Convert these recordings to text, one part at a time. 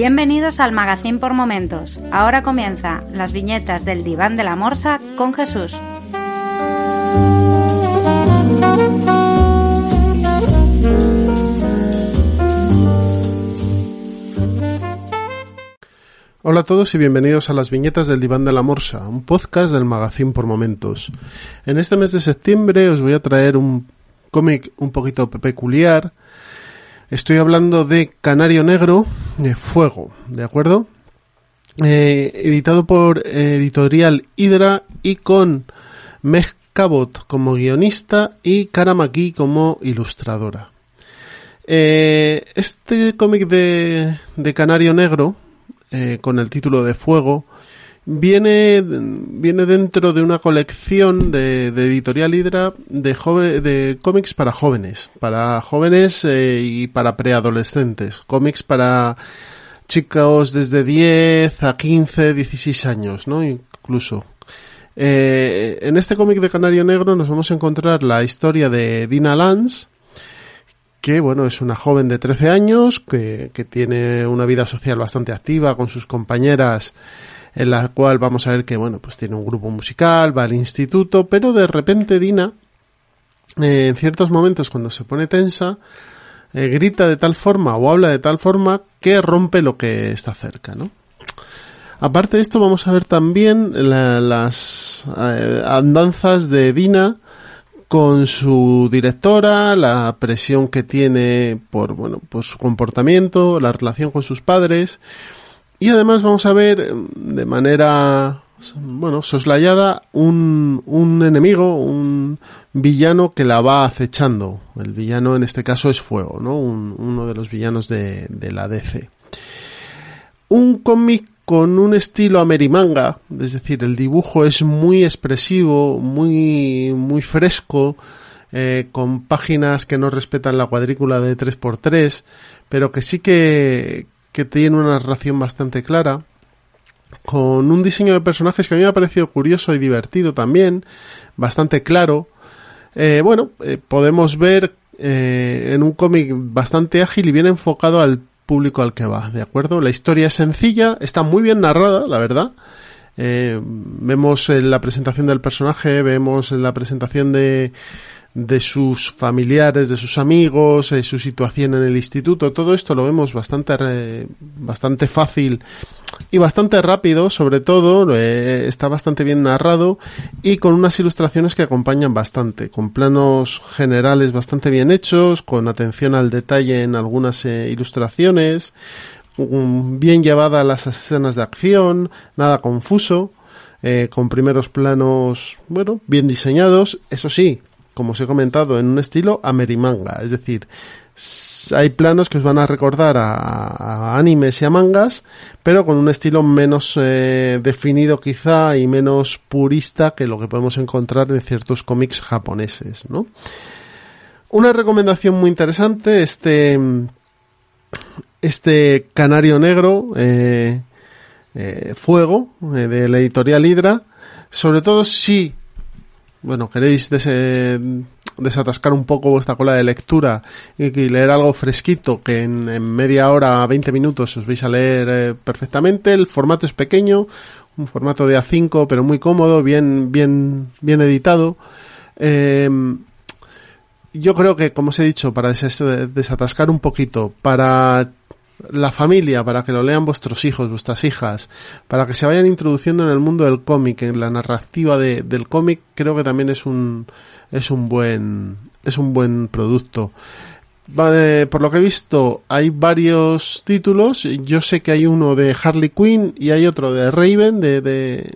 Bienvenidos al Magazine por Momentos. Ahora comienza las viñetas del diván de la morsa con Jesús. Hola a todos y bienvenidos a las viñetas del Diván de la Morsa, un podcast del Magazine por Momentos. En este mes de septiembre os voy a traer un cómic un poquito peculiar. Estoy hablando de Canario Negro, de Fuego, ¿de acuerdo? Eh, editado por Editorial Hydra y con Meg Cabot como guionista y Karamaki como ilustradora. Eh, este cómic de, de Canario Negro eh, con el título de Fuego, viene, viene dentro de una colección de, editorial Hydra de, de cómics para jóvenes, para jóvenes eh, y para preadolescentes, cómics para chicos desde 10 a 15, 16 años, ¿no? Incluso. Eh, en este cómic de Canario Negro nos vamos a encontrar la historia de Dina Lance, que bueno, es una joven de 13 años, que, que tiene una vida social bastante activa con sus compañeras, en la cual vamos a ver que bueno, pues tiene un grupo musical, va al instituto, pero de repente Dina, eh, en ciertos momentos cuando se pone tensa, eh, grita de tal forma o habla de tal forma que rompe lo que está cerca, ¿no? Aparte de esto vamos a ver también las eh, andanzas de Dina con su directora, la presión que tiene por, bueno, por su comportamiento, la relación con sus padres. Y además vamos a ver em, de manera, bueno, soslayada un, un enemigo, un villano que la va acechando. El villano en este caso es Fuego, ¿no? uno de los villanos de, de la DC. Un cómic con un estilo amerimanga, es decir, el dibujo es muy expresivo, muy, muy fresco, eh, con páginas que no respetan la cuadrícula de 3x3, pero que sí que, que tiene una narración bastante clara, con un diseño de personajes que a mí me ha parecido curioso y divertido también, bastante claro. Eh, bueno, eh, podemos ver en un cómic bastante ágil y bien enfocado al público al que va, ¿de acuerdo? La historia es sencilla, está muy bien narrada, la verdad. Eh, vemos en la presentación del personaje, vemos en la presentación de, de sus familiares, de sus amigos, eh, su situación en el instituto, todo esto lo vemos bastante, bastante fácil y bastante rápido, sobre todo, eh, está bastante bien narrado y con unas ilustraciones que acompañan bastante, con planos generales bastante bien hechos, con atención al detalle en algunas eh, ilustraciones, bien llevadas las escenas de acción, nada confuso, eh, con primeros planos, bueno, bien diseñados, eso sí, como os he comentado, en un estilo amerimanga, es decir, hay planos que os van a recordar a, animes y a mangas, pero con un estilo menos eh, definido quizá y menos purista que lo que podemos encontrar en ciertos cómics japoneses, ¿no? Una recomendación muy interesante, este, este Canario Negro, eh, eh, Fuego, de la editorial Hydra, sobre todo si, bueno, queréis de desatascar un poco vuestra cola de lectura y, leer algo fresquito que en, media hora, 20 minutos os vais a leer eh, perfectamente. El formato es pequeño, un formato de A5 pero muy cómodo, bien, bien, bien editado. Em, yo creo que, como os he dicho, para desatascar un poquito, para la familia, para que lo lean vuestros hijos, vuestras hijas, para que se vayan introduciendo en el mundo del cómic, en la narrativa del cómic, creo que también es un, es un buen, es un buen producto. por lo que he visto, hay varios títulos. Yo sé que hay uno de Harley Quinn y hay otro de Raven, de, de,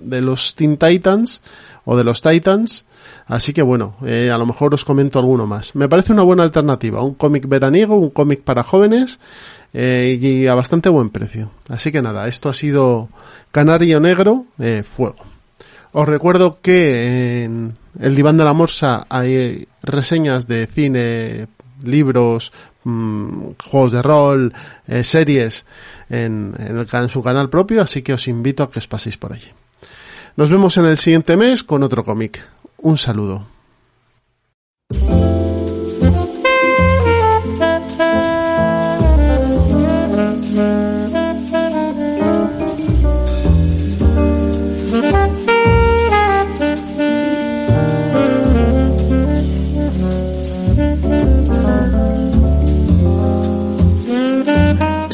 de los Teen Titans o de los Titans. Así que bueno, eh, a lo mejor os comento alguno más. Me parece una buena alternativa. Un cómic veraniego, un cómic para jóvenes eh, y a bastante buen precio. Así que nada, esto ha sido Canario Negro, eh, Fuego. Os recuerdo que en el diván de la morsa hay reseñas de cine, libros, mm, juegos de rol, eh, series en, en, el, en su canal propio, así que os invito a que os paséis por allí. Nos vemos en el siguiente mes con otro cómic. Un saludo.